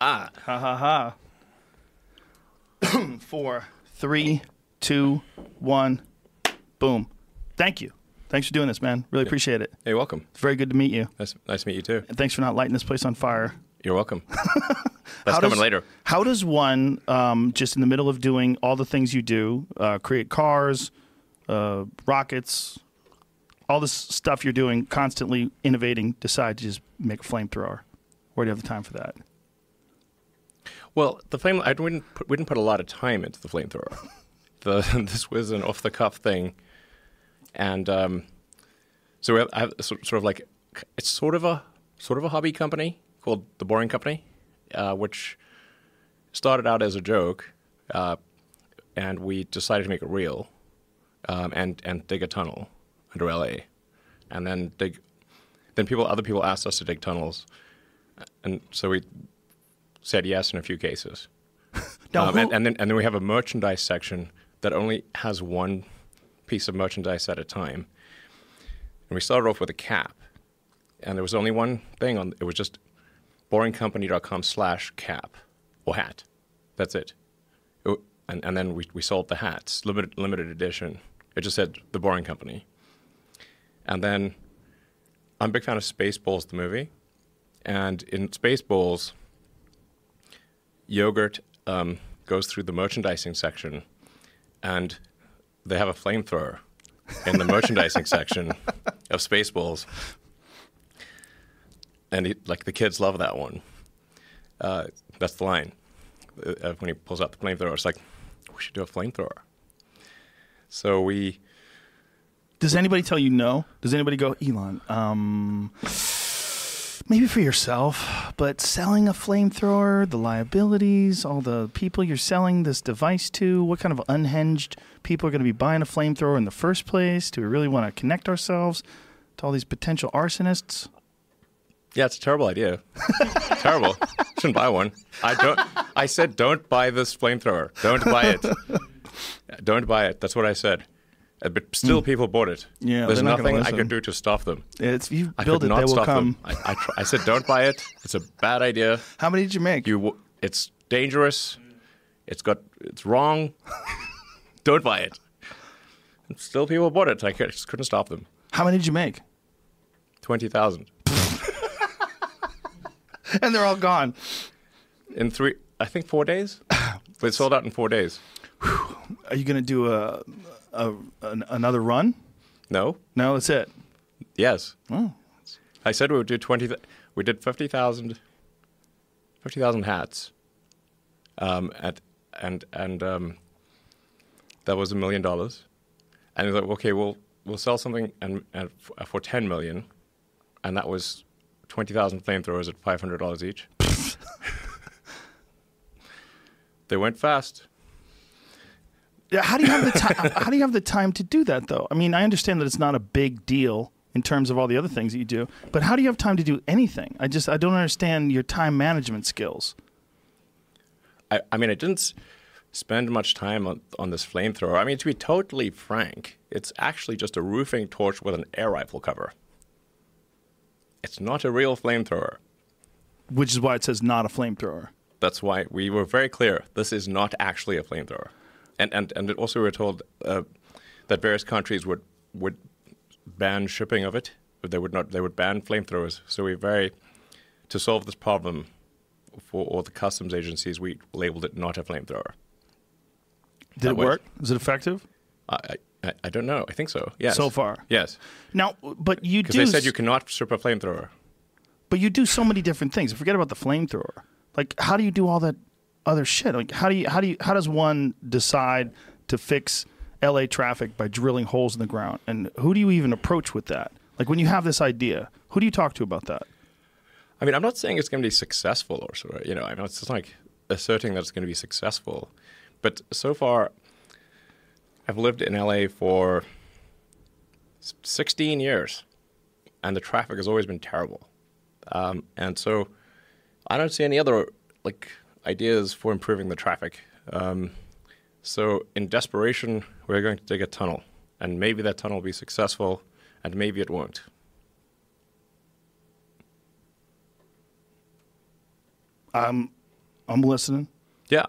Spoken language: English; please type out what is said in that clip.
Ah, Ha ha ha. Four, three, two, one, boom. Thank you. Thanks for doing this, man. Really appreciate it. hey, welcome. It's very good to meet you. Nice, nice to meet you too. And thanks for not lighting this place on fire. You're welcome. That's How coming does- later. How does one, um, just in the middle of doing all the things you do, uh, create cars, uh, rockets, all this stuff you're doing, constantly innovating, decide to just make a flamethrower? Where do you have the time for that? Well, the flame. I didn't put, we didn't put a lot of time into the flamethrower. the this was an off the cuff thing, and um, so we have, I have sort sort of like it's sort of a sort of a hobby company called the Boring Company, uh, which started out as a joke, uh, and we decided to make it real, um, and and dig a tunnel under LA, and then dig. Then people, other people asked us to dig tunnels, and so we said yes in a few cases. Now, Um, who- and, and then and then we have a merchandise section that only has one piece of merchandise at a time. And we started off with a cap, and there was only one thing on. It was just boringcompany.com slash cap or hat. That's it. It- and and then we we sold the hats, limited limited edition. It just said the Boring Company. And then I'm a big fan of Spaceballs, the movie, and in Spaceballs yogurt um, goes through the merchandising section, and they have a flamethrower in the merchandising section of Spaceballs, and he, like the kids love that one. Uh, that's the line uh, when he pulls out the flamethrower. It's like we should do a flamethrower. So we Does anybody tell you no? Does anybody go, Elon? Um, maybe for yourself, but selling a flamethrower, the liabilities, all the people you're selling this device to, what kind of unhinged people are going to be buying a flamethrower in the first place? Do we really want to connect ourselves to all these potential arsonists? Yeah, it's a terrible idea. terrible. Shouldn't buy one. I don't. I said don't buy this flamethrower. Don't buy it. Don't buy it. That's what I said. Uh, But still, people bought it. Yeah, there's nothing I could do to stop them. It's you I build could it, they will stop come. them. I, I, tr- I said don't buy it. It's a bad idea. How many did you make? You. w- It's dangerous. It's got. It's wrong. don't buy it. And still, people bought it. I cou- just couldn't stop them. How many did you make? Twenty thousand And they're all gone. in three. I think four days. They sold out in four days. Are you going to do a, a an, another run? No. No, that's it. Yes. Oh. I said we would do 20, th- we did 50,000 50,000 hats. Um, at, and and um, that was a million dollars. And he's like, okay, we'll, we'll sell something and, and f- for 10 million. And that was 20,000 flamethrowers at $500 each. they went fast. Yeah, how do you have the time? how do you have the time to do that, though? I mean, I understand that it's not a big deal in terms of all the other things that you do, but how do you have time to do anything? I just I don't understand your time management skills. I, I mean, I didn't spend much time on, on this flamethrower. I mean, to be totally frank, it's actually just a roofing torch with an air rifle cover. It's not a real flamethrower. Which is why it says not a flamethrower. That's why we were very clear. This is not actually a flamethrower, and and and also we were told uh, that various countries would would ban shipping of it. But they would not. They would ban flamethrowers. So we very to solve this problem for all the customs agencies. We labeled it not a flamethrower. Did That it way. work? Is it effective? I, I, I don't know. I think so. Yes. So far. Yes. Now, but you do. Because they said you cannot strip a flamethrower. But you do so many different things. Forget about the flamethrower. Like, how do you do all that other shit? Like, how do you how do you how does one decide to fix L.A. traffic by drilling holes in the ground? And who do you even approach with that? Like, when you have this idea, who do you talk to about that? I mean, I'm not saying it's going to be successful or of, you know, I mean, it's just like asserting that it's going to be successful. But so far, I've lived in LA for 16 years, and the traffic has always been terrible. Um, and so I don't see any other like ideas for improving the traffic. Um, so in desperation, we're going to dig a tunnel, and maybe that tunnel will be successful, and maybe it won't. I'm listening. Yeah.